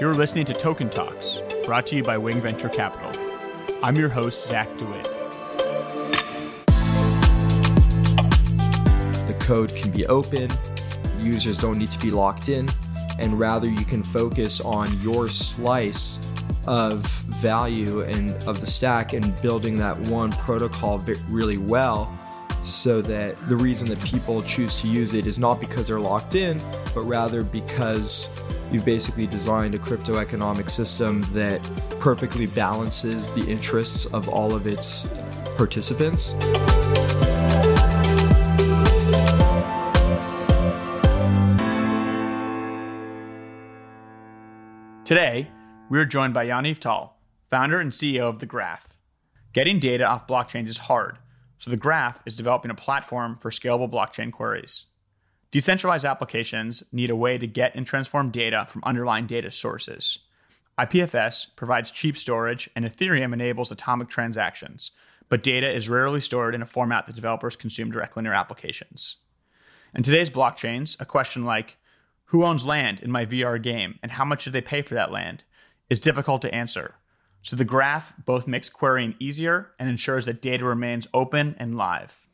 You're listening to Token Talks, brought to you by Wing Venture Capital. I'm your host, Zach DeWitt. The code can be open, users don't need to be locked in, and rather you can focus on your slice of value and of the stack and building that one protocol really well so that the reason that people choose to use it is not because they're locked in, but rather because you've basically designed a crypto economic system that perfectly balances the interests of all of its participants. Today, we are joined by Yaniv Tal, founder and CEO of The Graph. Getting data off blockchains is hard, so The Graph is developing a platform for scalable blockchain queries. Decentralized applications need a way to get and transform data from underlying data sources. IPFS provides cheap storage, and Ethereum enables atomic transactions, but data is rarely stored in a format that developers consume directly in their applications. In today's blockchains, a question like, who owns land in my VR game and how much do they pay for that land, is difficult to answer. So the graph both makes querying easier and ensures that data remains open and live.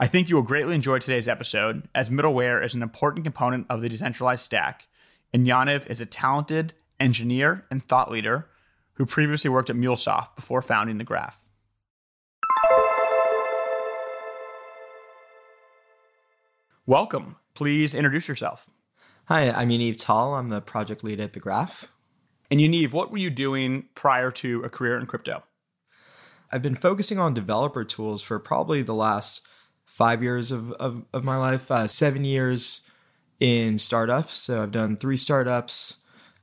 I think you will greatly enjoy today's episode, as middleware is an important component of the decentralized stack, and Yaniv is a talented engineer and thought leader who previously worked at MuleSoft before founding the Graph. Welcome. Please introduce yourself. Hi, I'm Yaniv Tal. I'm the project lead at The Graph. And Yaniv, what were you doing prior to a career in crypto? I've been focusing on developer tools for probably the last five years of, of, of my life, uh, seven years in startups. So I've done three startups.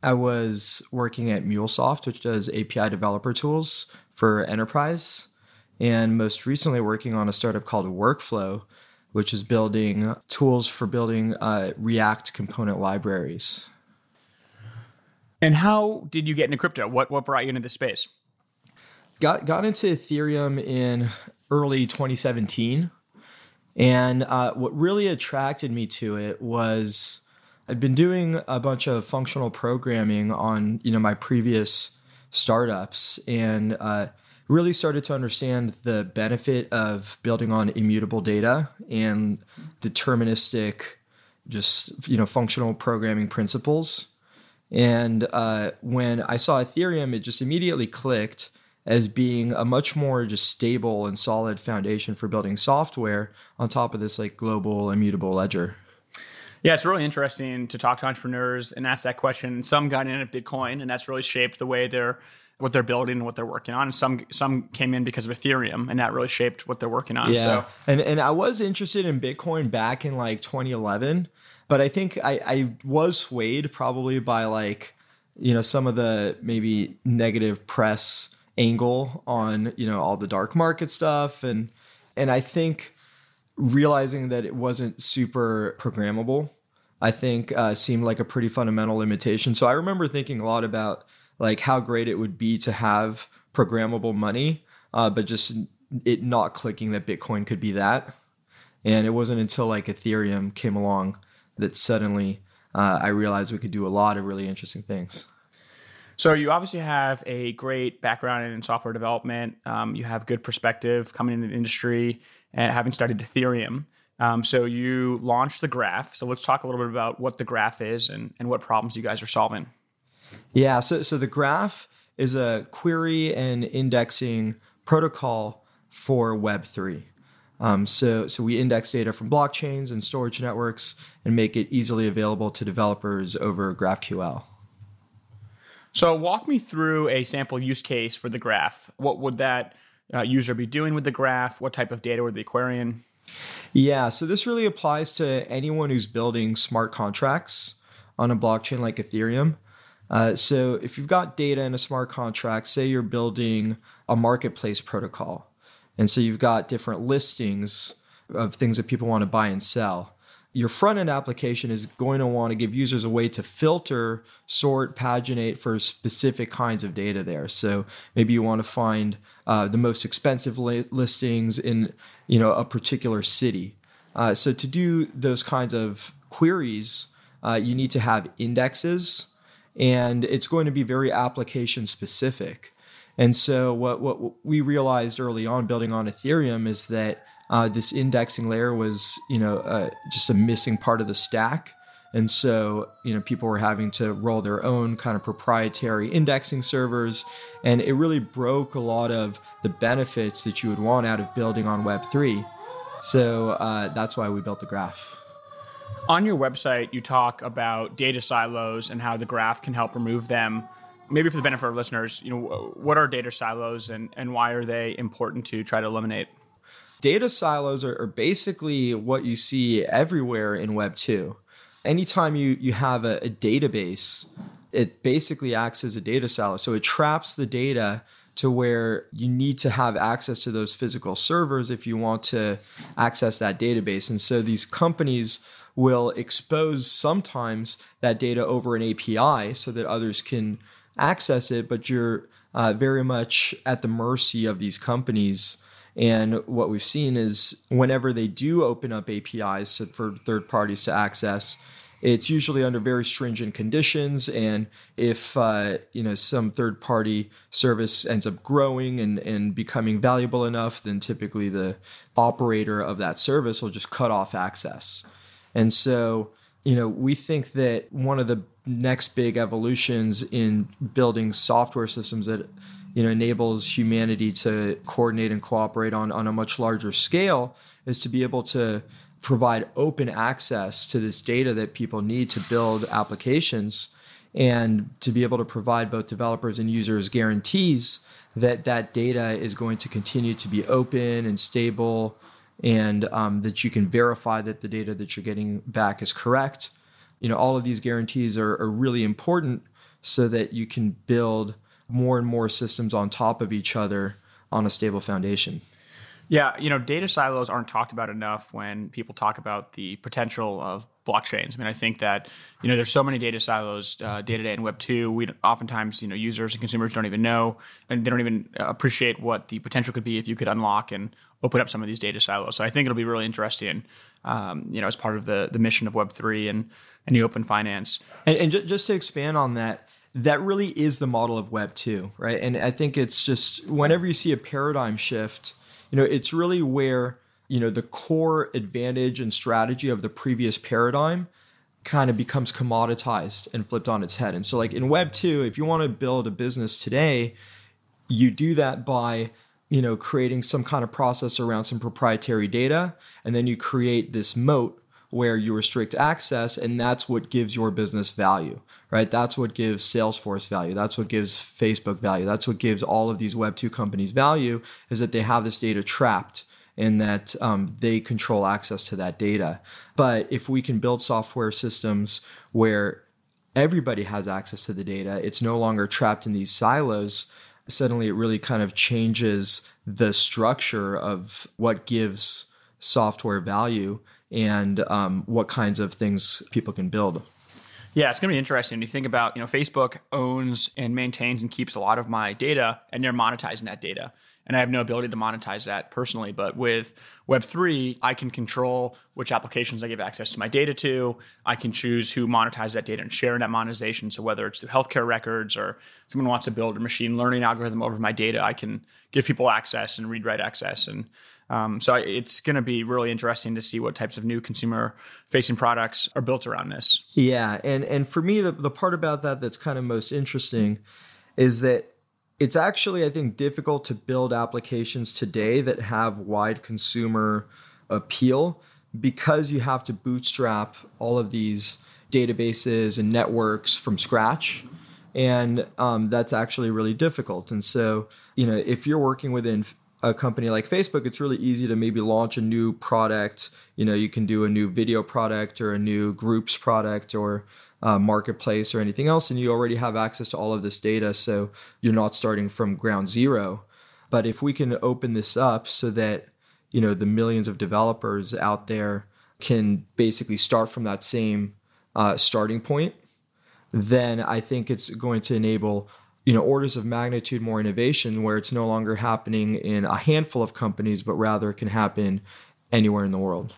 I was working at MuleSoft, which does API developer tools for enterprise. And most recently, working on a startup called Workflow, which is building tools for building uh, React component libraries. And how did you get into crypto? What what brought you into this space? Got got into Ethereum in early 2017. And uh, what really attracted me to it was I'd been doing a bunch of functional programming on you know my previous startups and uh, really started to understand the benefit of building on immutable data and deterministic just you know functional programming principles. And uh, when i saw ethereum it just immediately clicked as being a much more just stable and solid foundation for building software on top of this like global immutable ledger. Yeah, it's really interesting to talk to entrepreneurs and ask that question. Some got in at Bitcoin, and that's really shaped the way they're what they're building and what they're working on. And some some came in because of Ethereum, and that really shaped what they're working on. Yeah, so. and and I was interested in Bitcoin back in like 2011, but I think I I was swayed probably by like you know some of the maybe negative press angle on you know all the dark market stuff and and I think realizing that it wasn't super programmable I think uh, seemed like a pretty fundamental limitation. So I remember thinking a lot about like how great it would be to have programmable money, uh, but just it not clicking that Bitcoin could be that. And it wasn't until like Ethereum came along that suddenly uh, I realized we could do a lot of really interesting things. So you obviously have a great background in software development. Um, you have good perspective coming into the industry and having studied Ethereum. Um, so you launched the Graph. So let's talk a little bit about what the Graph is and, and what problems you guys are solving. Yeah. So so the Graph is a query and indexing protocol for Web three. Um, so, so we index data from blockchains and storage networks and make it easily available to developers over GraphQL. So, walk me through a sample use case for the graph. What would that uh, user be doing with the graph? What type of data would the Aquarian? Yeah, so this really applies to anyone who's building smart contracts on a blockchain like Ethereum. Uh, so, if you've got data in a smart contract, say you're building a marketplace protocol, and so you've got different listings of things that people want to buy and sell your front end application is going to want to give users a way to filter, sort, paginate for specific kinds of data there. So maybe you want to find uh, the most expensive li- listings in you know a particular city. Uh, so to do those kinds of queries, uh, you need to have indexes. and it's going to be very application specific. And so, what, what we realized early on building on Ethereum is that uh, this indexing layer was, you know, uh, just a missing part of the stack. And so, you know, people were having to roll their own kind of proprietary indexing servers. And it really broke a lot of the benefits that you would want out of building on Web3. So uh, that's why we built the graph. On your website, you talk about data silos and how the graph can help remove them. Maybe for the benefit of listeners, you know, what are data silos and, and why are they important to try to eliminate? Data silos are, are basically what you see everywhere in Web 2. Anytime you, you have a, a database, it basically acts as a data silo. So it traps the data to where you need to have access to those physical servers if you want to access that database. And so these companies will expose sometimes that data over an API so that others can access it, but you're uh, very much at the mercy of these companies. And what we've seen is whenever they do open up APIs for third parties to access, it's usually under very stringent conditions, and if uh, you know some third party service ends up growing and, and becoming valuable enough, then typically the operator of that service will just cut off access. And so, you know, we think that one of the next big evolutions in building software systems that you know enables humanity to coordinate and cooperate on on a much larger scale is to be able to provide open access to this data that people need to build applications and to be able to provide both developers and users guarantees that that data is going to continue to be open and stable and um, that you can verify that the data that you're getting back is correct. You know all of these guarantees are, are really important so that you can build more and more systems on top of each other on a stable foundation yeah, you know, data silos aren't talked about enough when people talk about the potential of blockchains. I mean, I think that you know there's so many data silos uh, day to day in Web two. We oftentimes you know users and consumers don't even know, and they don't even appreciate what the potential could be if you could unlock and open up some of these data silos. So I think it'll be really interesting. Um, you know, as part of the the mission of Web three and and the open finance. And, and just to expand on that, that really is the model of Web two, right? And I think it's just whenever you see a paradigm shift you know, it's really where, you know, the core advantage and strategy of the previous paradigm kind of becomes commoditized and flipped on its head. And so like in web 2, if you want to build a business today, you do that by you know creating some kind of process around some proprietary data and then you create this moat where you restrict access and that's what gives your business value right? That's what gives salesforce value. That's what gives facebook value. That's what gives all of these web 2 companies value is that they have this data trapped and that um, they control access to that data. But if we can build software systems where everybody has access to the data it's no longer trapped in these silos suddenly it really kind of changes the structure of what gives software value and um, what kinds of things people can build. Yeah, it's going to be interesting. You think about, you know, Facebook owns and maintains and keeps a lot of my data, and they're monetizing that data. And I have no ability to monetize that personally. But with Web3, I can control which applications I give access to my data to. I can choose who monetize that data and share that monetization. So whether it's the healthcare records or someone wants to build a machine learning algorithm over my data, I can give people access and read write access. And um, so it's going to be really interesting to see what types of new consumer facing products are built around this. Yeah, and and for me, the the part about that that's kind of most interesting is that it's actually I think difficult to build applications today that have wide consumer appeal because you have to bootstrap all of these databases and networks from scratch and um, that's actually really difficult and so you know if you're working within a company like Facebook, it's really easy to maybe launch a new product. You know, you can do a new video product or a new groups product or uh, marketplace or anything else, and you already have access to all of this data. So you're not starting from ground zero. But if we can open this up so that you know the millions of developers out there can basically start from that same uh, starting point, then I think it's going to enable you know orders of magnitude more innovation where it's no longer happening in a handful of companies but rather it can happen anywhere in the world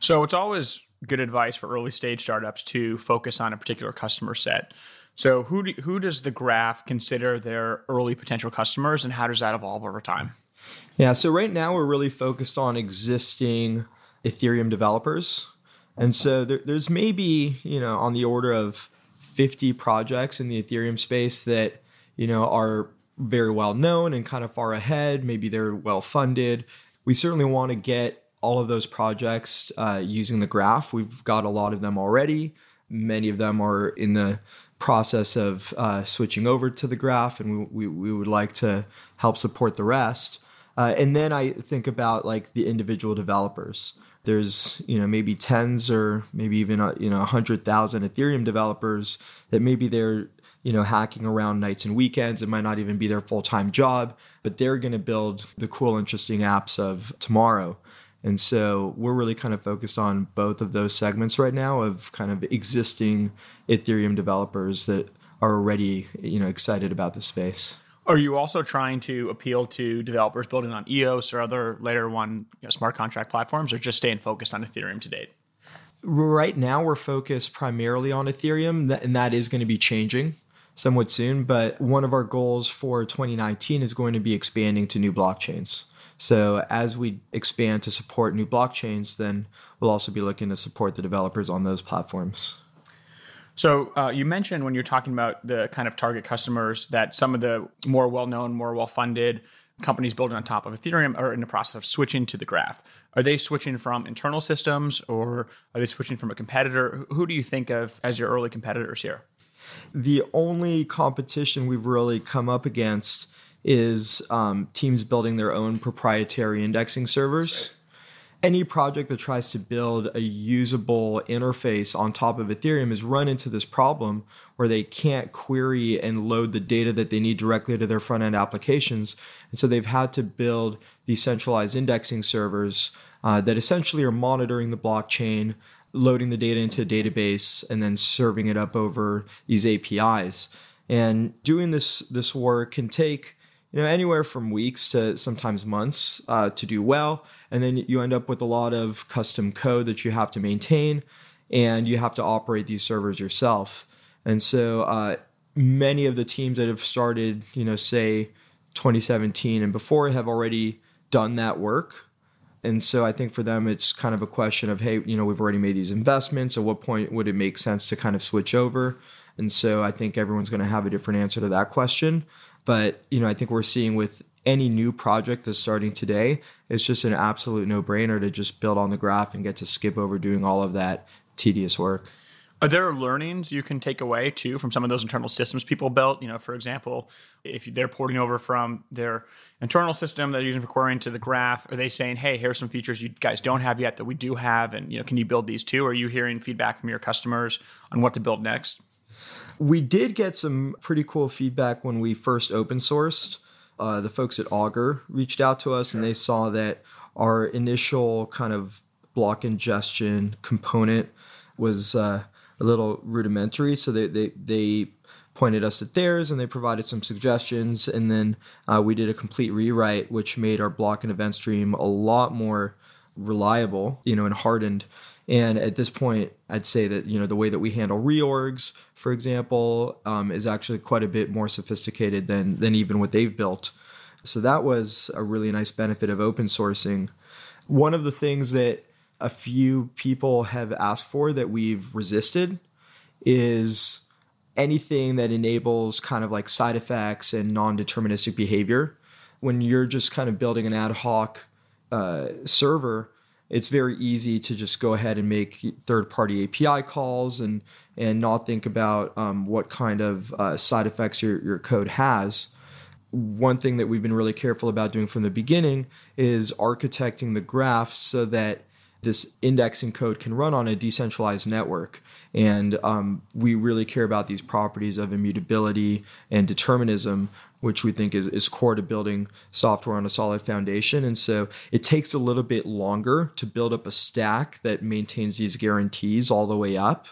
so it's always good advice for early stage startups to focus on a particular customer set. So, who do, who does the graph consider their early potential customers, and how does that evolve over time? Yeah, so right now we're really focused on existing Ethereum developers, and so there, there's maybe you know on the order of 50 projects in the Ethereum space that you know are very well known and kind of far ahead. Maybe they're well funded. We certainly want to get all of those projects uh, using the graph. We've got a lot of them already. Many of them are in the process of uh, switching over to the graph, and we, we, we, would like to help support the rest. Uh, and then I think about like the individual developers. There's you know maybe tens or maybe even a, you know hundred thousand Ethereum developers that maybe they're you know hacking around nights and weekends. It might not even be their full time job, but they're going to build the cool, interesting apps of tomorrow. And so we're really kind of focused on both of those segments right now of kind of existing Ethereum developers that are already, you know, excited about the space. Are you also trying to appeal to developers building on EOS or other later one you know, smart contract platforms, or just staying focused on Ethereum to date? Right now, we're focused primarily on Ethereum, and that is going to be changing somewhat soon. But one of our goals for 2019 is going to be expanding to new blockchains. So as we expand to support new blockchains, then we'll also be looking to support the developers on those platforms. So uh, you mentioned when you're talking about the kind of target customers that some of the more well-known, more well-funded companies building on top of Ethereum are in the process of switching to the graph. Are they switching from internal systems or are they switching from a competitor? Who do you think of as your early competitors here? The only competition we've really come up against is um, teams building their own proprietary indexing servers. Any project that tries to build a usable interface on top of Ethereum has run into this problem where they can't query and load the data that they need directly to their front end applications. And so they've had to build these centralized indexing servers uh, that essentially are monitoring the blockchain, loading the data into a database, and then serving it up over these APIs. And doing this this work can take you know anywhere from weeks to sometimes months uh, to do well. And then you end up with a lot of custom code that you have to maintain and you have to operate these servers yourself. And so uh, many of the teams that have started you know say 2017 and before have already done that work. And so i think for them it's kind of a question of hey you know we've already made these investments. At what point would it make sense to kind of switch over? And so i think everyone's going to have a different answer to that question but you know, I think we're seeing with any new project that's starting today, it's just an absolute no-brainer to just build on the graph and get to skip over doing all of that tedious work. Are there learnings you can take away too from some of those internal systems people built? You know, for example, if they're porting over from their internal system that they're using for querying to the graph, are they saying, "Hey, here's some features you guys don't have yet that we do have, and you know, can you build these too?" Are you hearing feedback from your customers on what to build next? We did get some pretty cool feedback when we first open sourced. Uh, the folks at Augur reached out to us sure. and they saw that our initial kind of block ingestion component was uh, a little rudimentary. So they, they, they pointed us at theirs and they provided some suggestions. And then uh, we did a complete rewrite, which made our block and event stream a lot more reliable, you know, and hardened. And at this point, I'd say that you know the way that we handle reorgs, for example, um, is actually quite a bit more sophisticated than than even what they've built. So that was a really nice benefit of open sourcing. One of the things that a few people have asked for that we've resisted is anything that enables kind of like side effects and non-deterministic behavior. When you're just kind of building an ad hoc uh, server, it's very easy to just go ahead and make third party API calls and and not think about um, what kind of uh, side effects your, your code has. One thing that we've been really careful about doing from the beginning is architecting the graph so that this indexing code can run on a decentralized network. And um, we really care about these properties of immutability and determinism, which we think is, is core to building software on a solid foundation. And so it takes a little bit longer to build up a stack that maintains these guarantees all the way up.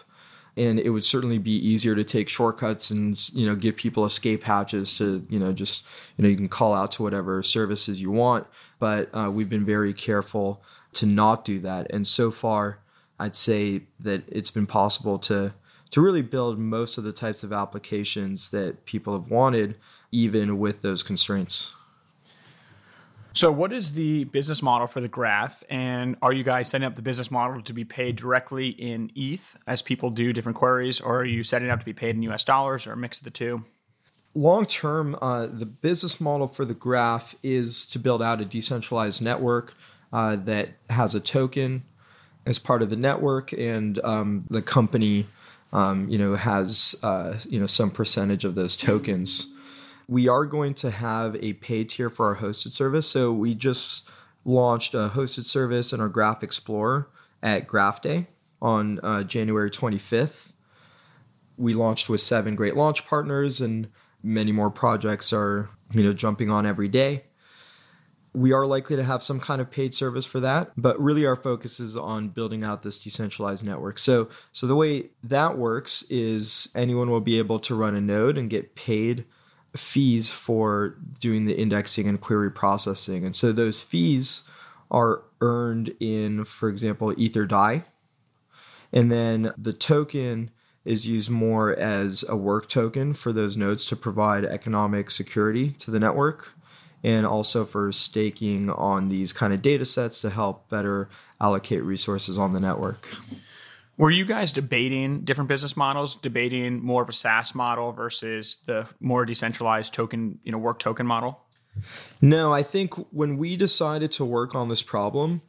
And it would certainly be easier to take shortcuts and you know give people escape hatches to you know just you know you can call out to whatever services you want. But uh, we've been very careful to not do that. And so far, I'd say that it's been possible to to really build most of the types of applications that people have wanted, even with those constraints. So, what is the business model for the graph? And are you guys setting up the business model to be paid directly in ETH as people do different queries, or are you setting up to be paid in US dollars or a mix of the two? Long term, uh, the business model for the graph is to build out a decentralized network uh, that has a token as part of the network, and um, the company, um, you know, has uh, you know some percentage of those tokens. We are going to have a paid tier for our hosted service. So we just launched a hosted service in our Graph Explorer at Graph Day on uh, January 25th. We launched with seven great launch partners, and many more projects are you know jumping on every day. We are likely to have some kind of paid service for that, but really our focus is on building out this decentralized network. So, so the way that works is anyone will be able to run a node and get paid fees for doing the indexing and query processing. And so those fees are earned in, for example, Ether. And then the token is used more as a work token for those nodes to provide economic security to the network and also for staking on these kind of data sets to help better allocate resources on the network. Were you guys debating different business models, debating more of a SaaS model versus the more decentralized token, you know, work token model? No, I think when we decided to work on this problem,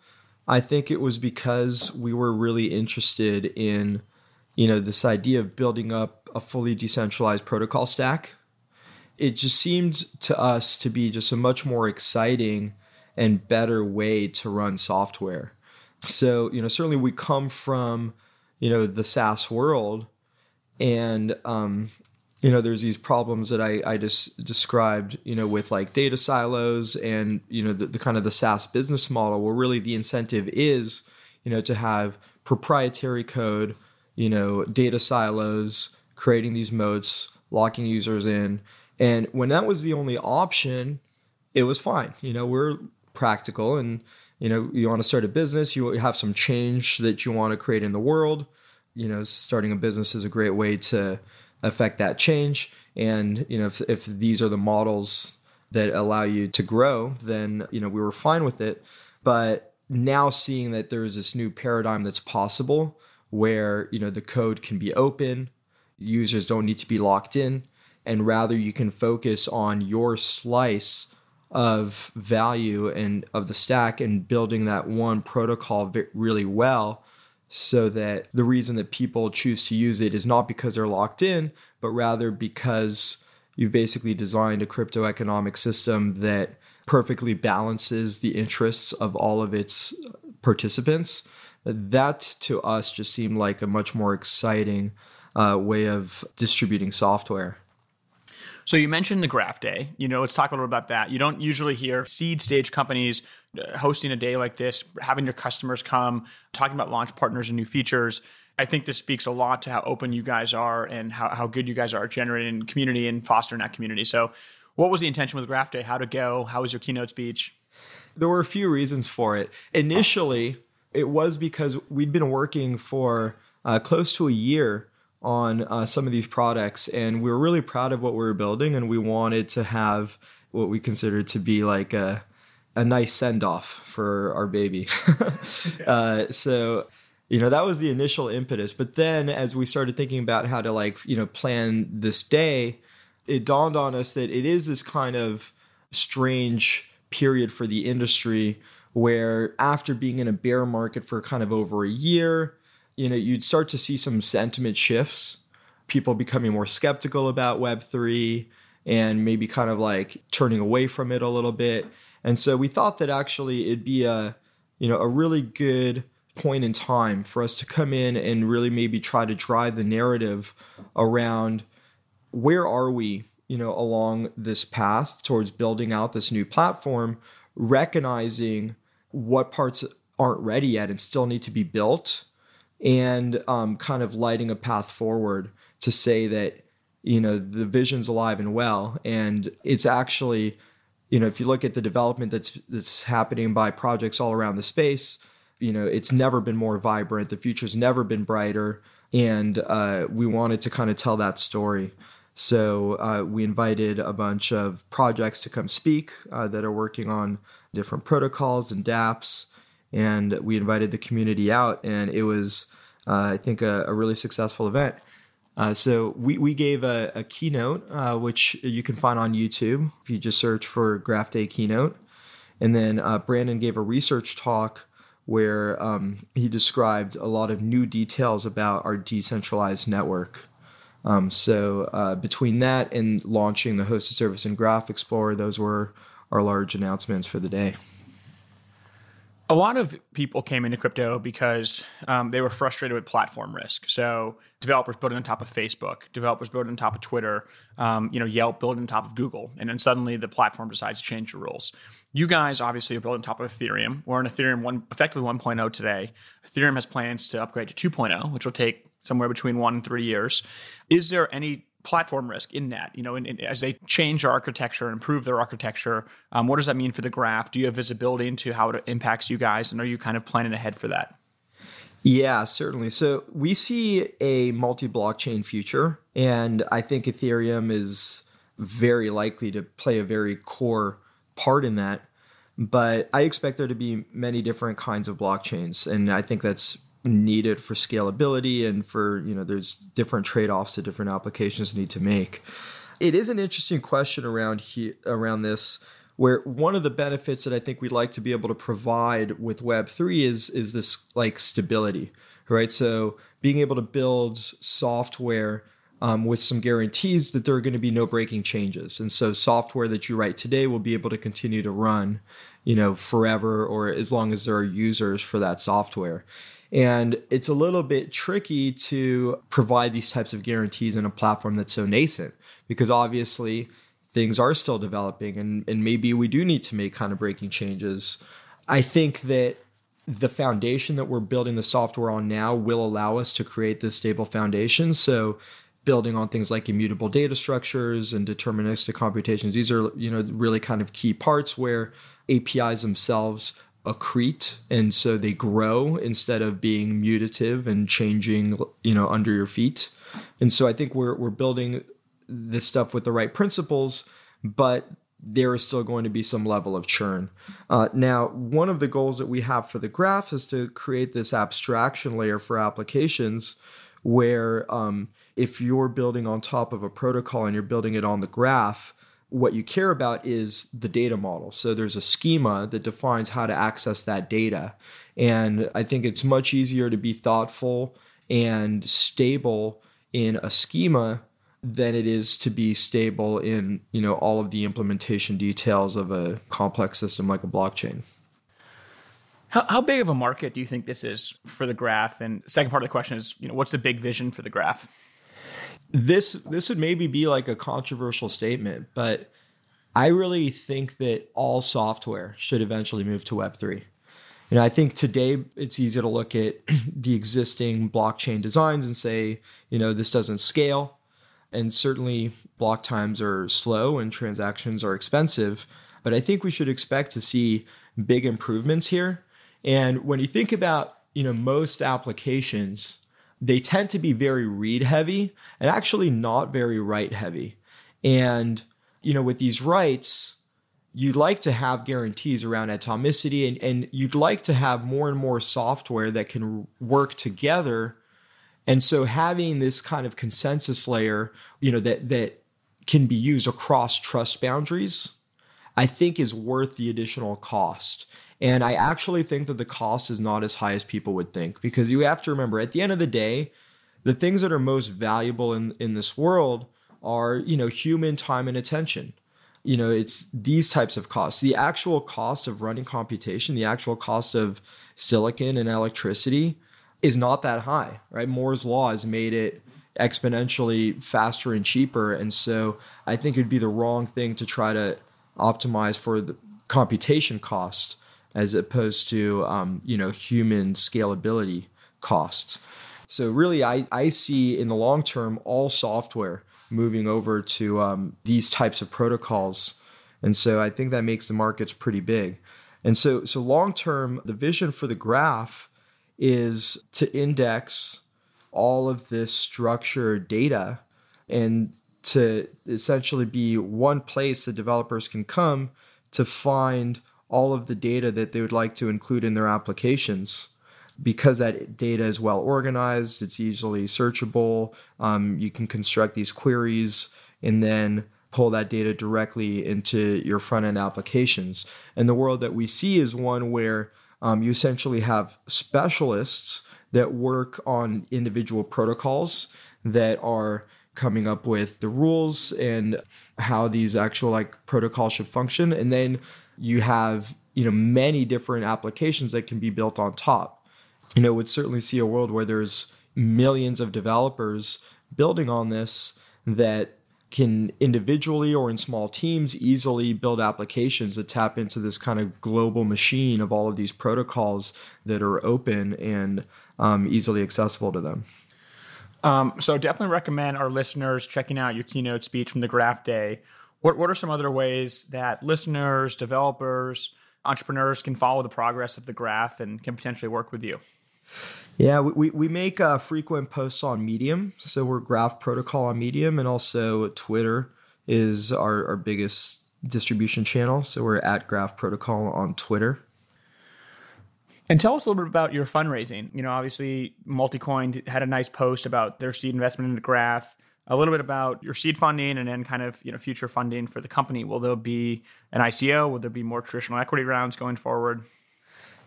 I think it was because we were really interested in, you know, this idea of building up a fully decentralized protocol stack. It just seemed to us to be just a much more exciting and better way to run software. So, you know, certainly we come from you know the SaaS world, and um, you know there's these problems that I, I just described you know with like data silos and you know the, the kind of the SaaS business model where really the incentive is you know to have proprietary code, you know data silos, creating these moats, locking users in, and when that was the only option, it was fine. You know we're practical and you know you want to start a business you have some change that you want to create in the world. You know starting a business is a great way to affect that change. And you know if, if these are the models that allow you to grow then you know we were fine with it. But now seeing that there's this new paradigm that's possible where you know the code can be open users don't need to be locked in and rather you can focus on your slice of value and of the stack and building that one protocol really well so that the reason that people choose to use it is not because they're locked in but rather because you've basically designed a crypto economic system that perfectly balances the interests of all of its participants. That to us just seemed like a much more exciting uh, way of distributing software so you mentioned the Graph Day. You know, let's talk a little about that. You don't usually hear seed stage companies uh, hosting a day like this, having your customers come, talking about launch partners and new features. I think this speaks a lot to how open you guys are and how, how good you guys are generating community and fostering that community. So, what was the intention with Graph Day? How to go? How was your keynote speech? There were a few reasons for it. Initially, it was because we'd been working for uh, close to a year on uh, some of these products, and we were really proud of what we were building, and we wanted to have what we considered to be like a a nice send off for our baby. uh, so you know that was the initial impetus but then as we started thinking about how to like you know plan this day it dawned on us that it is this kind of strange period for the industry where after being in a bear market for kind of over a year you know, you'd start to see some sentiment shifts, people becoming more skeptical about Web3 and maybe kind of like turning away from it a little bit. And so we thought that actually it'd be a, you know, a really good point in time for us to come in and really maybe try to drive the narrative around where are we, you know, along this path towards building out this new platform, recognizing what parts aren't ready yet and still need to be built and um, kind of lighting a path forward to say that you know the vision's alive and well and it's actually you know if you look at the development that's that's happening by projects all around the space you know, it's never been more vibrant. The future's never been brighter. And uh, we wanted to kind of tell that story. So uh, we invited a bunch of projects to come speak uh, that are working on different protocols and dApps. And we invited the community out, and it was, uh, I think, a, a, really successful event. Uh, so we, we gave a, a keynote, uh, which you can find on YouTube if you just search for Graph Day keynote. And then Brandon gave a research talk where um, he described a lot of new details about our decentralized network. Um, so uh, between that and launching the hosted service in Graph Explorer, those were our large announcements for the day. A lot of people came into crypto because um, they were frustrated with platform risk. So developers building on top of Facebook, developers building on top of Twitter, um, you know, Yelp building on top of Google, and then suddenly the platform decides to change the rules. You guys obviously are building on top of Ethereum. We're in Ethereum one, effectively 1.0 today. Ethereum has plans to upgrade to 2.0, which will take somewhere between one and three years. Is there any platform risk in that? You know, in, in, as they change their architecture, improve their architecture, um, what does that mean for the graph? Do you have visibility into how it impacts you guys, and are you kind of planning ahead for that? Yeah, certainly. So we see a multi-blockchain future, and I think Ethereum is very likely to play a very core part in that. But I expect there to be many different kinds of blockchains, and I think that's needed for scalability and for you know there's different trade-offs that different applications need to make. It is an interesting question around he, around this where one of the benefits that i think we'd like to be able to provide with web3 is is this like stability right? So being able to build software um, with some guarantees that there are going to be no breaking changes. And so software that you write today will be able to continue to run you know forever or as long as there are users for that software and it's a little bit tricky to provide these types of guarantees in a platform that's so nascent because obviously things are still developing and, and maybe we do need to make kind of breaking changes. I think that the foundation that we're building the software on now will allow us to create this stable foundation. So building on things like immutable data structures and deterministic computations, these are, you know, really kind of key parts where APIs themselves accrete and so they grow instead of being mutative and changing you know under your feet. And so i think we're we're building this stuff with the right principles but there is still going to be some level of churn. Uh, now one of the goals that we have for the graph is to create this abstraction layer for applications where um, if you're building on top of a protocol and you're building it on the graph what you care about is the data model. So there's a schema that defines how to access that data. And I think it's much easier to be thoughtful and stable in a schema than it is to be stable in, you know, all of the implementation details of a complex system like a blockchain. How, how big of a market do you think this is for the graph? And second part of the question is, you know, what's the big vision for the graph? This this would maybe be like a controversial statement, but I really think that all software should eventually move to Web3. And I think today it's easy to look at the existing blockchain designs and say, you know, this doesn't scale. And certainly block times are slow and transactions are expensive. But I think we should expect to see big improvements here. And when you think about, you know, most applications, they tend to be very read heavy and actually not very write heavy. And, you know, with these writes, you'd like to have guarantees around atomicity and, and you'd like to have more and more software that can work together. And so having this kind of consensus layer, you know, that that can be used across trust boundaries, I think is worth the additional cost. And I actually think that the cost is not as high as people would think because you have to remember at the end of the day, the things that are most valuable in, in this world are, you know, human time and attention. You know, it's these types of costs. The actual cost of running computation, the actual cost of silicon and electricity is not that high, right? Moore's law has made it exponentially faster and cheaper. And so I think it'd be the wrong thing to try to optimize for the computation cost as opposed to um, you know human scalability costs. So really, I, I see in the long term all software moving over to um, these types of protocols, and so I think that makes the markets pretty big. And so, so long term, the vision for the graph is to index all of this structured data and to essentially be one place that developers can come to find all of the data that they would like to include in their applications because that data is well organized, it's easily searchable. Um, you can construct these queries and then pull that data directly into your front end applications. And the world that we see is one where um, you essentially have specialists that work on individual protocols that are coming up with the rules and how these actual like protocols should function and then you have you know many different applications that can be built on top you know would certainly see a world where there's millions of developers building on this that can individually or in small teams easily build applications that tap into this kind of global machine of all of these protocols that are open and um, easily accessible to them. Um, so definitely recommend our listeners checking out your keynote speech from the Graph Day. What what are some other ways that listeners, developers, entrepreneurs can follow the progress of the graph and can potentially work with you? Yeah, we, we make uh, frequent posts on Medium. So we're Graph Protocol on Medium, and also Twitter is our, our biggest distribution channel. So we're at Graph Protocol on Twitter. And tell us a little bit about your fundraising. You know, obviously, Multicoin had a nice post about their seed investment in the Graph. A little bit about your seed funding and then kind of you know future funding for the company. Will there be an ICO? Will there be more traditional equity rounds going forward?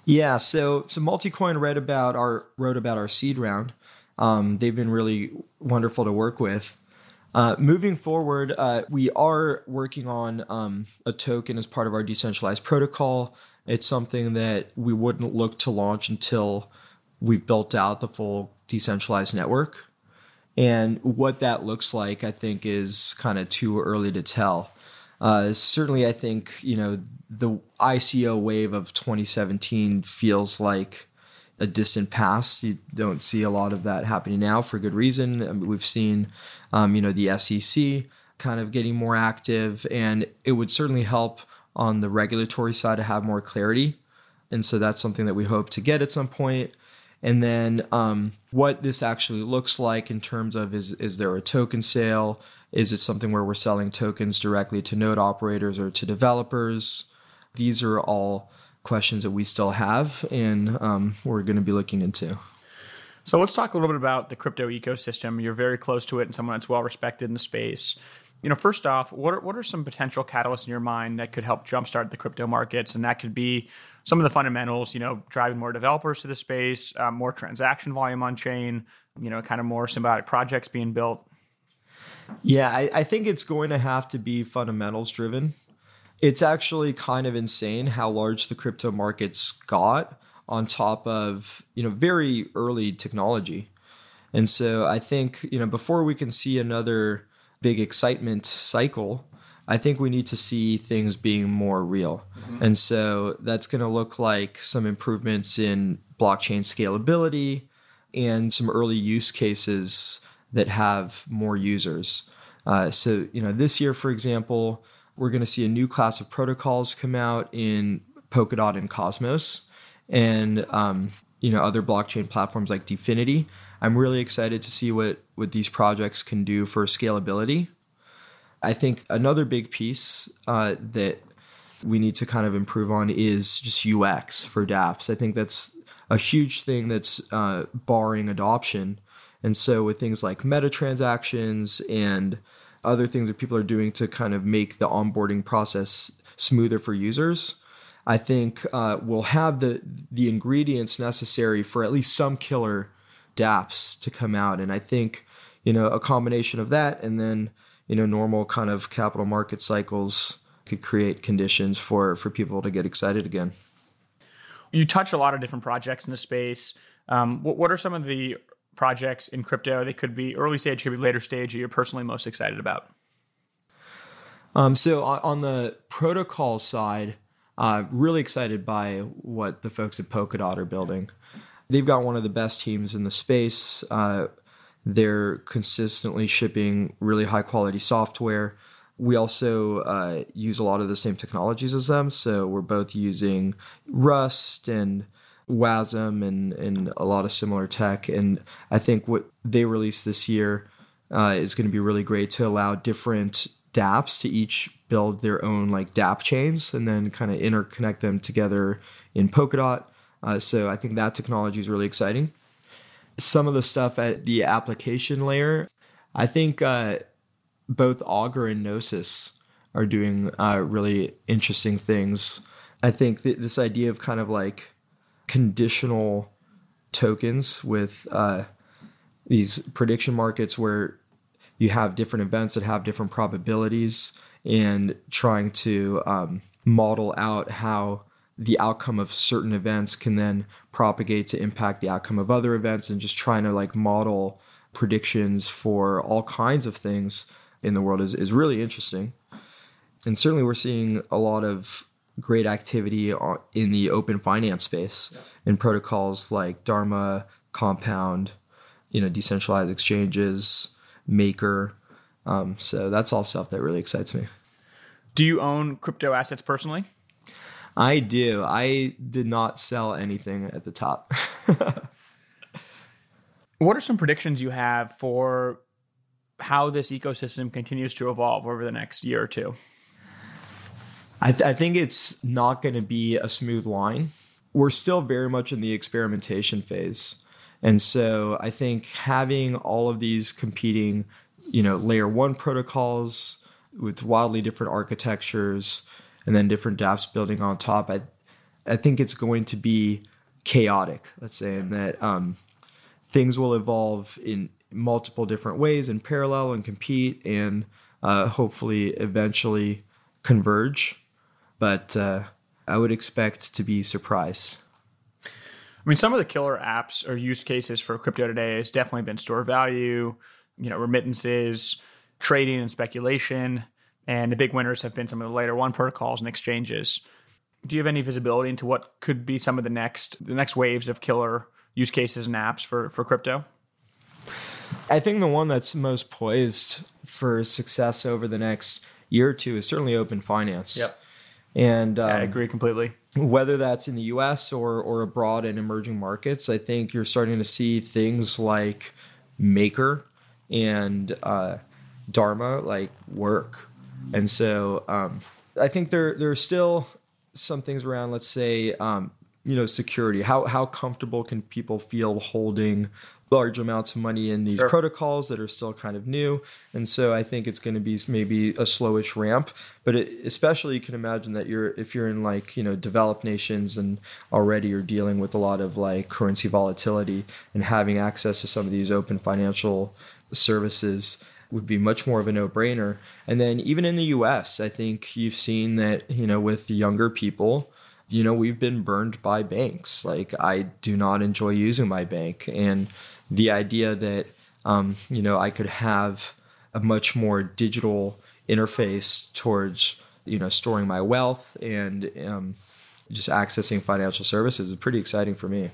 Yeah, so so Multicoin read about our wrote about our seed round. Um, they've been really wonderful to work with. Uh, moving forward, uh, we are working on um, a token as part of our decentralized protocol. It's something that we wouldn't look to launch until we've built out the full decentralized network. And what that looks like, I think, is kind of too early to tell. Uh, certainly, I think you know the ICO wave of 2017 feels like a distant past. You don't see a lot of that happening now for good reason. I mean, we've seen, um, you know, the SEC kind of getting more active, and it would certainly help on the regulatory side to have more clarity. And so that's something that we hope to get at some point. And then um, what this actually looks like in terms of is is there a token sale? Is it something where we're selling tokens directly to node operators or to developers? These are all questions that we still have and um, we're going to be looking into. So let's talk a little bit about the crypto ecosystem. You're very close to it and someone that's well respected in the space. You know, first off, what are, what are some potential catalysts in your mind that could help jumpstart the crypto markets? And that could be some of the fundamentals, you know, driving more developers to the space, uh, more transaction volume on chain, you know, kind of more symbiotic projects being built. Yeah, I, I think it's going to have to be fundamentals driven it's actually kind of insane how large the crypto markets got on top of you know very early technology and so i think you know before we can see another big excitement cycle i think we need to see things being more real mm-hmm. and so that's going to look like some improvements in blockchain scalability and some early use cases that have more users uh, so you know this year for example we're going to see a new class of protocols come out in Polkadot and Cosmos, and um, you know other blockchain platforms like DFINITY. I'm really excited to see what what these projects can do for scalability. I think another big piece uh, that we need to kind of improve on is just UX for DApps. I think that's a huge thing that's uh, barring adoption. And so with things like meta transactions and other things that people are doing to kind of make the onboarding process smoother for users. I think uh, we'll have the the ingredients necessary for at least some killer DApps to come out, and I think you know a combination of that and then you know normal kind of capital market cycles could create conditions for for people to get excited again. You touch a lot of different projects in the space. Um, what, what are some of the projects in crypto. They could be early stage, could be later stage. That you're personally most excited about. Um, so on the protocol side, uh, really excited by what the folks at Polkadot are building. They've got one of the best teams in the space. Uh, they're consistently shipping really high quality software. we also uh, use a lot of the same technologies as them. So we're both using Rust and WASM and, and a lot of similar tech. And I think what they released this year uh, is going to be really great to allow different dApps to each build their own like dApp chains and then kind of interconnect them together in Polkadot. Uh, so I think that technology is really exciting. Some of the stuff at the application layer, I think uh, both Augur and Gnosis are doing uh, really interesting things. I think th- this idea of kind of like conditional tokens with uh, these prediction markets where you have different events that have different probabilities and trying to um, model out how the outcome of certain events can then propagate to impact the outcome of other events and just trying to like model predictions for all kinds of things in the world is, is really interesting. And certainly we're seeing a lot of great activity in the open finance space in protocols like Dharma, Compound, you know, decentralized exchanges, Maker. Um, so that's all stuff that really excites me. Do you own crypto assets personally? I do. I did not sell anything at the top. what are some predictions you have for how this ecosystem continues to evolve over the next year or two? I, th- I think it's not going to be a smooth line. We're still very much in the experimentation phase. And so I think having all of these competing, you know, layer one protocols with wildly different architectures and then different dApps building on top, I, I think it's going to be chaotic, let's say, and that um, things will evolve in multiple different ways in parallel and compete and uh, hopefully eventually converge. But uh, I would expect to be surprised. I mean, some of the killer apps or use cases for crypto today has definitely been store value, you know, remittances, trading and speculation. And the big winners have been some of the layer one protocols and exchanges. Do you have any visibility into what could be some of the next the next waves of killer use cases and apps for, for crypto? I think the one that's most poised for success over the next year or two is certainly open finance. Yep. And um, I agree completely. Whether that's in the US or, or abroad in emerging markets, I think you're starting to see things like Maker and uh, Dharma like work. And so um, I think there, there are still some things around, let's say, um, you know, security. How, how comfortable can people feel holding large amounts of money in these sure. protocols that are still kind of new. And so I think it's going to be maybe a slowish ramp, but it, especially you can imagine that you're if you're in like, you know, developed nations and already you're dealing with a lot of like currency volatility and having access to some of these open financial services would be much more of a no-brainer. And then even in the US, I think you've seen that, you know, with younger people, you know, we've been burned by banks. Like I do not enjoy using my bank and the idea that um, you know I could have a much more digital interface towards you know storing my wealth and um, just accessing financial services is pretty exciting for me.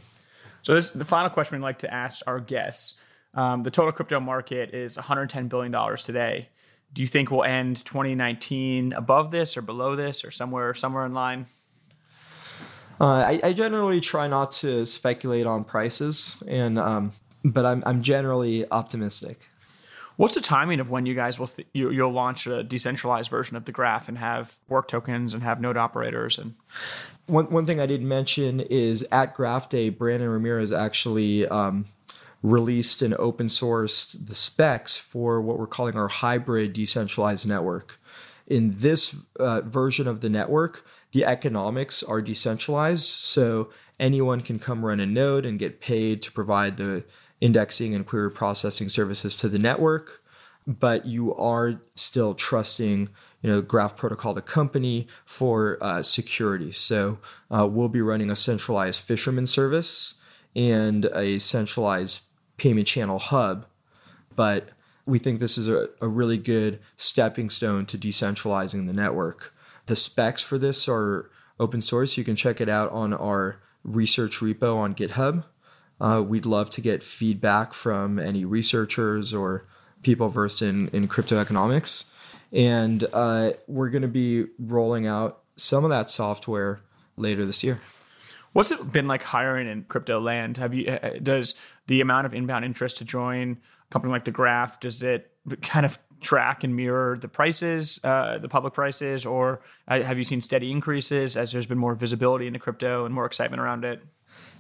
So this the final question we'd like to ask our guests. Um, the total crypto market is 110 billion dollars today. Do you think we'll end 2019 above this or below this or somewhere somewhere in line? Uh, I, I, generally try not to speculate on prices, and um, but I'm I'm generally optimistic. What's the timing of when you guys will th- you, will launch a decentralized version of the graph and have work tokens and have node operators and one one thing I didn't mention is at Graph Day, Brandon Ramirez actually um, released and open sourced the specs for what we're calling our hybrid decentralized network. In this uh, version of the network, the economics are decentralized, so anyone can come run a node and get paid to provide the indexing and query processing services to the network, but you are still trusting you know graph protocol the company for uh, security so uh, we'll be running a centralized fisherman service and a centralized payment channel hub but we think this is a, a really good stepping stone to decentralizing the network the specs for this are open source you can check it out on our research repo on github uh, we'd love to get feedback from any researchers or people versed in, in crypto economics. and uh, we're going to be rolling out some of that software later this year. What's it been like hiring in crypto land? Have you uh, does the amount of inbound interest to join a company like the Graph does it kind of track and mirror the prices, uh, the public prices, or uh, have you seen steady increases as there's been more visibility into crypto and more excitement around it?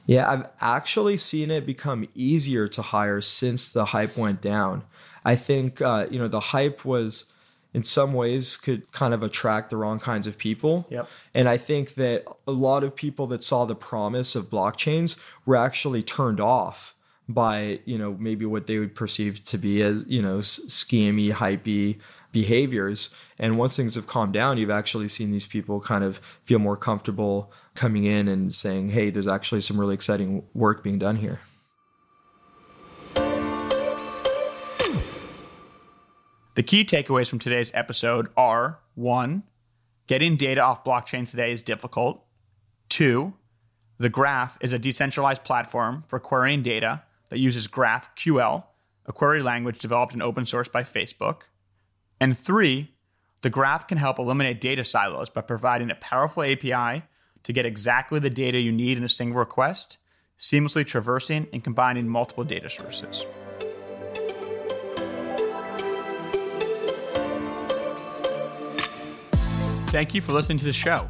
Yeah, I've actually seen it become easier to hire since the hype went down. I think uh, you know the hype was in some ways could kind of attract the wrong kinds of people. Yep. And I think that a lot of people that saw the promise of blockchains were actually turned off by, you know, maybe what they would perceive to be as, you know, scammy, hypey behaviors. And once things have calmed down, you've actually seen these people kind of feel more comfortable coming in and saying, hey, there's actually some really exciting work being done here. The key takeaways from today's episode are one, getting data off blockchains today is difficult. Two, the Graph is a decentralized platform for querying data that uses GraphQL, a query language developed and open source by Facebook. And three, the Graph can help eliminate data silos by providing a powerful API to get exactly the data you need in a single request, seamlessly traversing and combining multiple data sources. Thank you for listening to the show.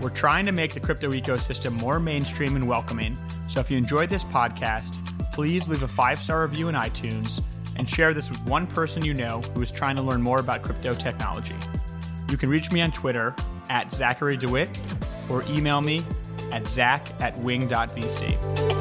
We're trying to make the crypto ecosystem more mainstream and welcoming. So if you enjoyed this podcast, please leave a five star review in iTunes and share this with one person you know who is trying to learn more about crypto technology. You can reach me on Twitter at Zachary DeWitt or email me at zach at wing.vc.